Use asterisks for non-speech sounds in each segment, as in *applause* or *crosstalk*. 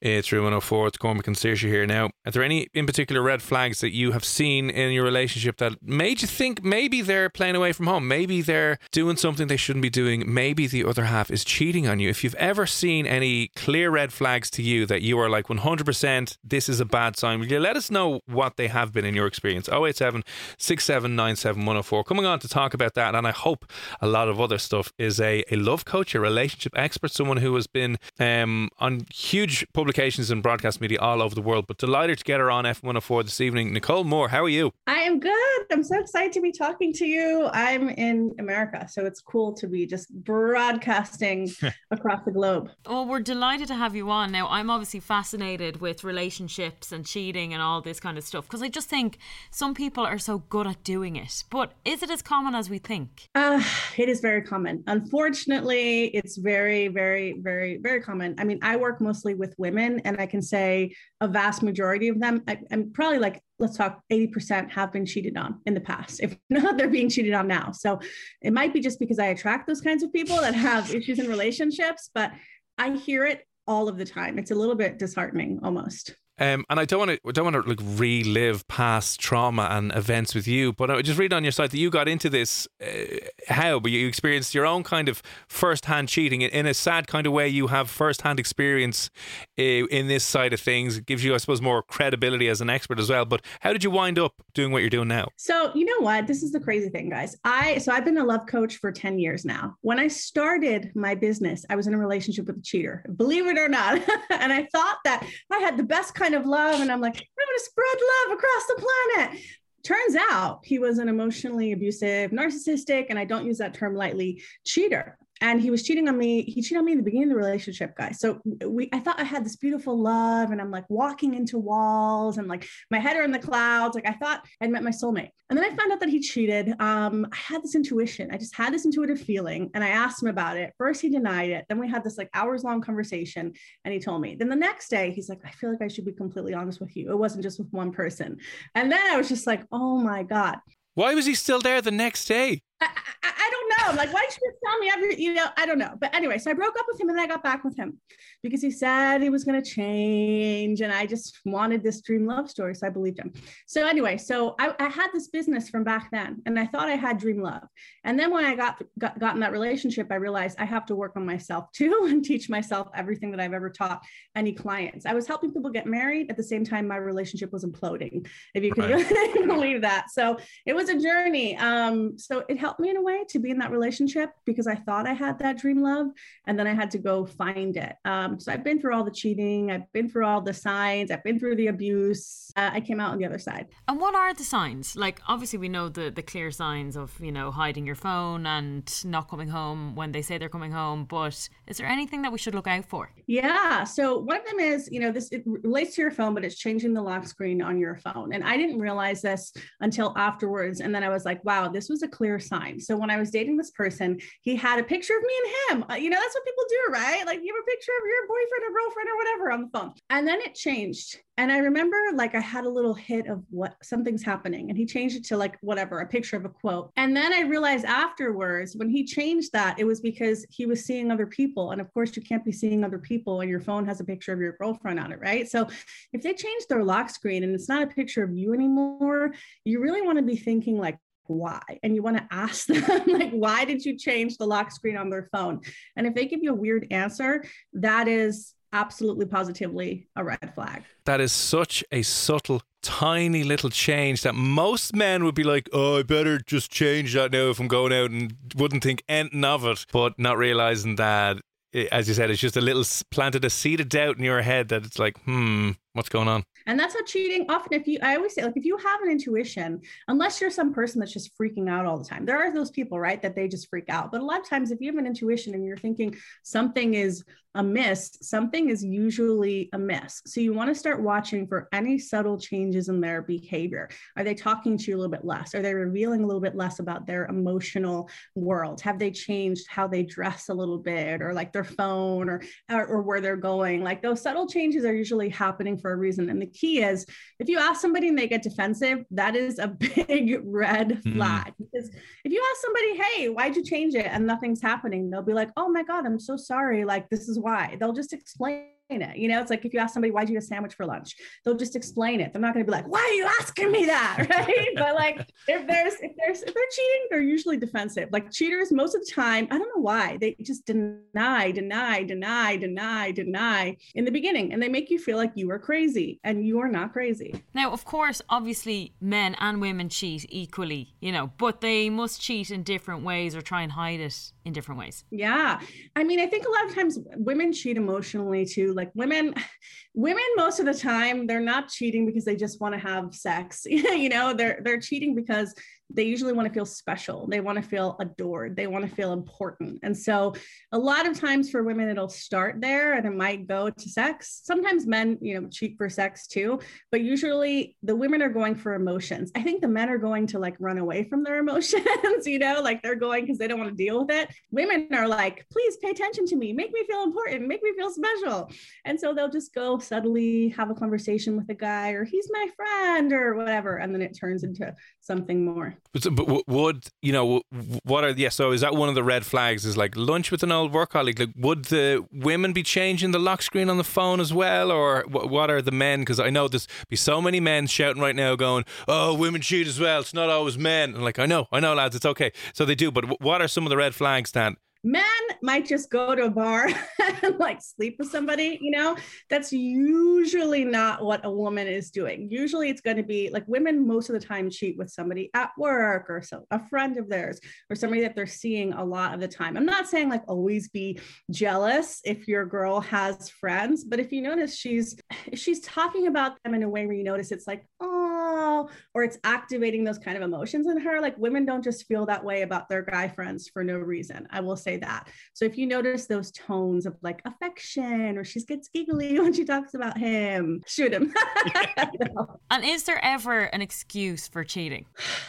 It's Room 104. It's Cormac and Saoirse here. Now, are there any in particular red flags that you have seen in your relationship that made you think maybe they're playing away from home? Maybe they're doing something they shouldn't be doing. Maybe the other half is cheating on you. If you've ever seen any clear red flags to you that you are like 100% this is a bad sign, will you let us know what they have been in your experience? 087 6797 104. Coming on to talk about that, and I hope a lot of other stuff, is a, a love coach, a relationship expert, someone who has been um, on huge publications and broadcast media all over the world. But delighted to get her on F104 this evening. Nicole Moore, how are you? I am good. I'm so excited to be talking to you. I'm in America, so it's cool to be just broadcasting *laughs* across the globe. Well, we're delighted to have you on. Now, I'm obviously fascinated with relationships and cheating and all this kind of stuff because I just think some people are so good at doing it. But is it as common as we think? Uh, it is very common. Unfortunately, it's very, very, very, very common. I mean, I work mostly with women, and I can say a vast majority of them, I, I'm probably like, let's talk 80% have been cheated on in the past. If *laughs* not, they're being cheated on now. So it might be just because I attract those kinds of people that have *laughs* issues in relationships, but I hear it all of the time. It's a little bit disheartening almost. Um, and I don't want to, don't want to like relive past trauma and events with you, but I just read on your site that you got into this. Uh, how? But you experienced your own kind of first-hand cheating in a sad kind of way. You have first-hand experience uh, in this side of things. It gives you, I suppose, more credibility as an expert as well. But how did you wind up doing what you're doing now? So you know what? This is the crazy thing, guys. I so I've been a love coach for 10 years now. When I started my business, I was in a relationship with a cheater, believe it or not. *laughs* and I thought that I had the best kind of love. And I'm like, I'm gonna spread love across the planet. Turns out he was an emotionally abusive, narcissistic, and I don't use that term lightly, cheater and he was cheating on me. He cheated on me in the beginning of the relationship, guys. So we, I thought I had this beautiful love, and I'm like walking into walls, and like my head are in the clouds. Like I thought I'd met my soulmate, and then I found out that he cheated. Um, I had this intuition. I just had this intuitive feeling, and I asked him about it. First, he denied it. Then we had this like hours long conversation, and he told me. Then the next day, he's like, "I feel like I should be completely honest with you. It wasn't just with one person." And then I was just like, "Oh my god." Why was he still there the next day? I, I, I don't know. Like, why did you just tell me every, you know, I don't know. But anyway, so I broke up with him and then I got back with him because he said he was going to change. And I just wanted this dream love story. So I believed him. So anyway, so I, I had this business from back then and I thought I had dream love. And then when I got, got, got in that relationship, I realized I have to work on myself *laughs* too and teach myself everything that I've ever taught any clients. I was helping people get married at the same time my relationship was imploding, if you can Right. *laughs* believe that. So it was a journey. Um, so it helped me in a way to be in that relationship because I thought I had that dream love and then I had to go find it. Um, so I've been through all the cheating, I've been through all the signs, I've been through the abuse. Uh, I came out on the other side. And what are the signs? Like, obviously, we know the, the clear signs of, you know, hiding your phone and not coming home when they say they're coming home. But is there anything that we should look out for? Yeah. So one of them is, you know, this it relates to your phone, but it's changing the lock screen on your phone. And I didn't realize this until afterwards. And then I was like, wow, this was a clear sign. So when I was dating this person, he had a picture of me and him. Uh, you know, that's what people do, right? Like you have a picture of your boyfriend or girlfriend or whatever on the phone. And then it changed. And I remember like I had a little hit of what something's happening. And he changed it to like whatever, a picture of a quote. And then I realized afterwards when he changed that, it was because he was seeing other people. And of course, you can't be seeing other people and your phone has a picture of your girlfriend on it, right? So if they change their lock screen and it's not a picture of you anymore, you really want to be thinking like, why? And you want to ask *laughs* them, like, why did you change the lock screen on their phone? And if they give you a weird answer, that is absolutely positively a red flag. That is such a subtle, tiny little change that most men would be like, oh, I better just change that now if I'm going out and wouldn't think anything of it, but not realizing that. As you said, it's just a little planted a seed of doubt in your head that it's like, hmm, what's going on? And that's how cheating often, if you, I always say, like, if you have an intuition, unless you're some person that's just freaking out all the time, there are those people, right, that they just freak out. But a lot of times, if you have an intuition and you're thinking something is amiss, something is usually amiss. So you want to start watching for any subtle changes in their behavior. Are they talking to you a little bit less? Are they revealing a little bit less about their emotional world? Have they changed how they dress a little bit or like their phone or, or, or where they're going? Like those subtle changes are usually happening for a reason. And the key is if you ask somebody and they get defensive, that is a *laughs* big red hmm. flag. Mm. Because if you ask somebody, hey, why'd you change it? And nothing's happening, they'll be like, oh my God, I'm so sorry. Like, this is why. They'll just explain it. You know, it's like if you ask somebody, why'd you eat a sandwich for lunch? They'll just explain it. They're not going to be like, why are you asking me that? *laughs* Right. but like if there's, if there's, if they're cheating, they're usually defensive. Like cheaters, most of the time, I don't know why, they just deny, deny, deny, deny, deny in the beginning. And they make you feel like you are crazy and you are not crazy. Now, of course, obviously men and women cheat equally, you know, but they must cheat in different ways or try and hide it in different ways. Yeah. I mean, I think a lot of times women cheat emotionally too. Like women, women most of the time, they're not cheating because they just want to have sex. *laughs* you know, they're they're cheating because they usually want to feel special. They want to feel adored. They want to feel important. And so a lot of times for women, it'll start there and it might go to sex. Sometimes men, you know, cheat for sex too, but usually the women are going for emotions. I think the men are going to like run away from their emotions, *laughs* you know, like they're going because they don't want to deal with it. Women are like, please pay attention to me, make me feel important, make me feel special. And so they'll just go subtly have a conversation with a guy or he's my friend or whatever. And then it turns into something more. But, but would you know what are yeah? So is that one of the red flags? Is like lunch with an old work colleague? Like, would the women be changing the lock screen on the phone as well, or what are the men? Because I know there's be so many men shouting right now, going, "Oh, women cheat as well. It's not always men." And like, I know, I know, lads, it's okay. So they do, but what are some of the red flags, Men might just go to a bar *laughs* *laughs* and like sleep with somebody you know that's usually not what a woman is doing. Usually it's going to be like women most of the time cheat with somebody at work or so a friend of theirs or somebody that they're seeing a lot of the time. I'm not saying like always be jealous if your girl has friends but if you notice she's she's talking about them in a way where you notice it's like oh or it's activating those kind of emotions in her like women don't just feel that way about their guy friends for no reason. I will say that. So if you notice those tones of like affection or she gets giggly *laughs* when she talks about him, shoot him. *laughs* *laughs* And is there ever an excuse for cheating?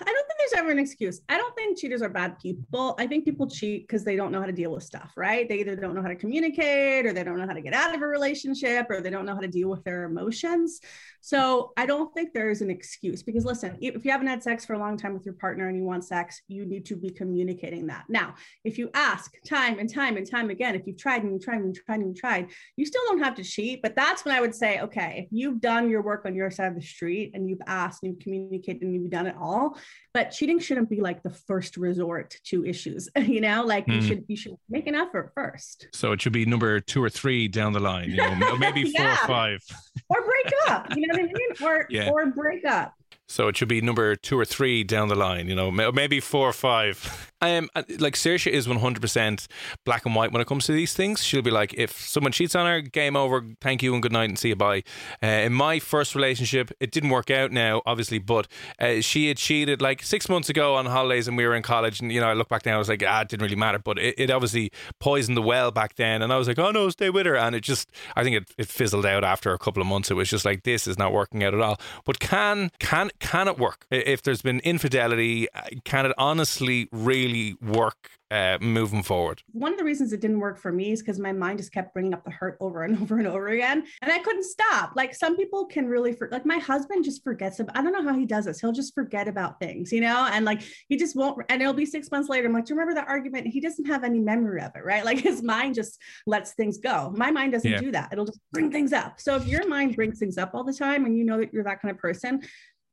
I don't think there's ever an excuse. I don't think cheaters are bad people. I think people cheat because they don't know how to deal with stuff, right? They either don't know how to communicate or they don't know how to get out of a relationship or they don't know how to deal with their emotions. So I don't think there's an excuse because listen, if you haven't had sex for a long time with your partner and you want sex, you need to be communicating that. Now, if you ask time and time and time again, if you've tried and you tried and you tried and you tried, you still don't have to cheat. But that's when I would say, okay, if you've done your work on your side of the street and you've asked and you've communicated and you've done it all, but cheating shouldn't be like the first resort to issues. *laughs* you know, like mm. you hmm. should you should make an effort first. So it should be number two or three down the line, you know, maybe *laughs* four yeah. or five. or break up. You know what I mean? Or *laughs* yeah. or break up. So it should be number two or three down the line, you know, maybe four or five. Um, like Saoirse is 100% black and white when it comes to these things. She'll be like, if someone cheats on her, game over, thank you and good night and see you bye. Uh, in my first relationship, it didn't work out now, obviously, but uh, she had cheated like six months ago on holidays and we were in college. And, you know, I look back now, I was like, ah, it didn't really matter. But it, it obviously poisoned the well back then. And I was like, oh no, stay with her. And it just, I think it, it fizzled out after a couple of months. It was just like, this is not working out at all. But can, can, can it work? If there's been infidelity, uh, can it honestly really work uh, moving forward? One of the reasons it didn't work for me is because my mind just kept bringing up the hurt over and *laughs* over and over again, and I couldn't stop. Like some people can really, for, like my husband just forgets. About, I don't know how he does this. He'll just forget about things, you know, and like he just won't. And it'll be six months later. I'm like, do you remember that argument? He doesn't have any memory of it, right? Like *laughs* his mind just lets things go. My mind doesn't yeah. do that. It'll just bring things up. So if your mind brings things up all the time, and you know that you're that kind of person,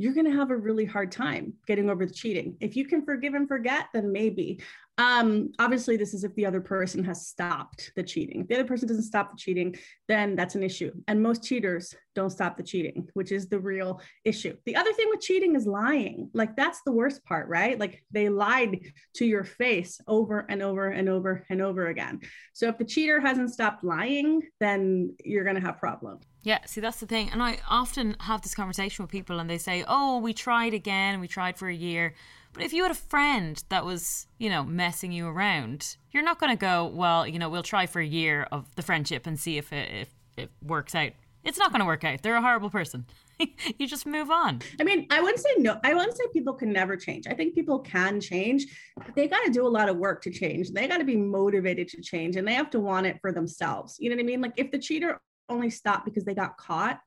you're going to have a really hard time getting over the cheating. If you can forgive and forget, then maybe. Um, obviously, this is if the other person has stopped the cheating. If the other person doesn't stop the cheating, then that's an issue. And most cheaters don't stop the cheating, which is the real issue. The other thing with cheating is lying. Like, that's the worst part, right? Like, they lied to your face over and over and over and over again. So, if the cheater hasn't stopped lying, then you're going to have problems. Yeah, see, that's the thing. And I often have this conversation with people and they say, oh, we tried again, we tried for a year. But if you had a friend that was, you know, messing you around, you're not going to go, well, you know, we'll try for a year of the friendship and see if it, if it works out. It's not going to work out. They're a horrible person. *laughs* you just move on. I mean, I wouldn't say no. I wouldn't say people can never change. I think people can change, but they got to do a lot of work to change. They got to be motivated to change and they have to want it for themselves. You know what I mean? Like if the cheater only stopped because they got caught,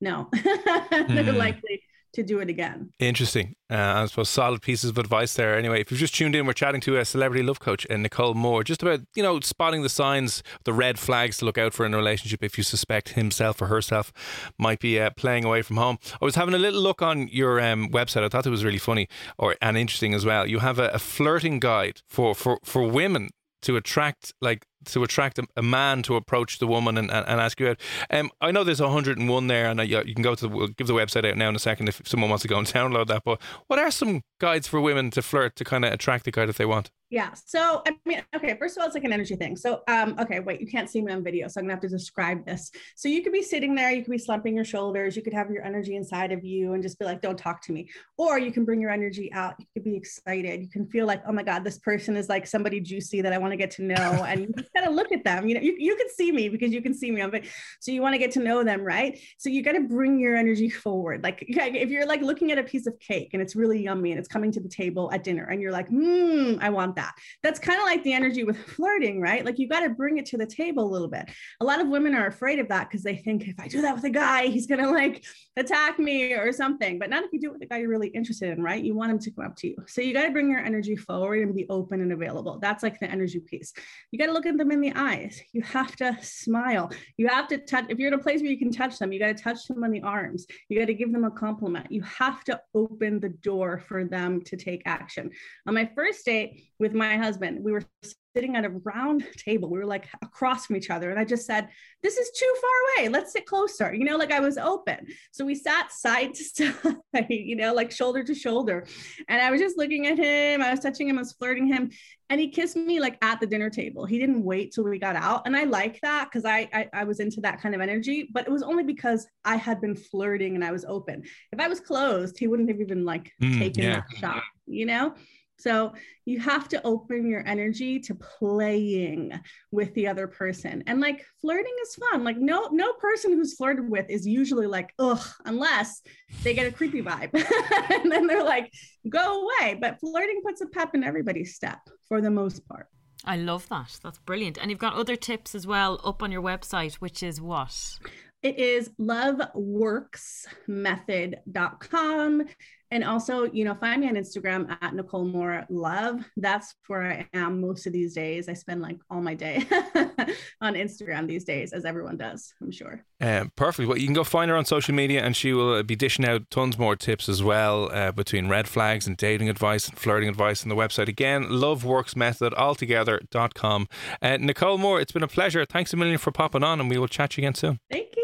no, *laughs* they're mm. likely to do it again. Interesting. Uh, I suppose solid pieces of advice there. Anyway, if you've just tuned in, we're chatting to a celebrity love coach, and uh, Nicole Moore, just about you know spotting the signs, the red flags to look out for in a relationship if you suspect himself or herself might be uh, playing away from home. I was having a little look on your um, website. I thought it was really funny or and interesting as well. You have a, a flirting guide for for for women to attract like to attract a, a, man to approach the woman and, and, and ask you out. Um, I know there's 101 there, and you can go to the, we'll give the website out now in a second if someone wants to go and *laughs* download that. But what are some guides for women to flirt to kind of attract the guy that they want? Yeah. So I mean, okay, first of all, it's like an energy thing. So um, okay, wait, you can't see me on video, so I'm gonna have to describe this. So you could be sitting there, you could be slumping your shoulders, you could have your energy inside of you and just be like, don't talk to me. Or you can bring your energy out, you could be excited, you can feel like, oh my God, this person is like somebody juicy that I want to get to know. And *laughs* you just gotta look at them. You know, you, you can see me because you can see me but so you want to get to know them, right? So you gotta bring your energy forward. Like if you're like looking at a piece of cake and it's really yummy and it's coming to the table at dinner and you're like, hmm, I want that that. That's kind of like the energy with flirting, right? Like you got to bring it to the table a little bit. A lot of women are afraid of that because they think if I do that with a guy, he's going to like attack me or something. But not if you do it with a guy you're really interested in, right? You want him to come up to you. So you got to bring your energy forward and be open and available. That's like the energy piece. You got to look at them in the eyes. You have to smile. You have to touch. If you're in a place where you can touch them, you got to touch them on the arms. You got to give them a compliment. You have to open the door for them to take action. On my first date, with my husband. We were sitting at a round *laughs* table. We were like across from each other. And I just said, This is too far away. Let's sit closer. You know, like I was open. So we sat side *laughs* to side, you know, like shoulder to shoulder. And I was just looking at him. I was touching him, I was flirting him. And he kissed me like at the dinner table. He didn't wait till we got out. And I like that because I, I I was into that kind of energy, but it was only because I had been flirting and I was open. If I was closed, he wouldn't have even like mm, taken yeah. that shot, you know? So you have to open your energy to playing with the other person. And like flirting is fun. Like no no person who's flirted with is usually like, ugh, unless they get a creepy vibe. *laughs* and then they're like, go away. But flirting puts a pep in everybody's step for the most part. I love that. That's brilliant. And you've got other tips as well up on your website, which is what? It is loveworksmethod.com. And also, you know, find me on Instagram at Nicole Moore Love. That's where I am most of these days. I spend like all my day *laughs* on Instagram these days, as everyone does, I'm sure. Um, perfect. Well, you can go find her on social media and she will uh, be dishing out tons more tips as well uh, between red flags and dating advice and flirting advice on the website. Again, loveworksmethod.altogether.com. Uh, Nicole Moore, it's been a pleasure. Thanks a million for popping on and we will chat you again soon. Thank you.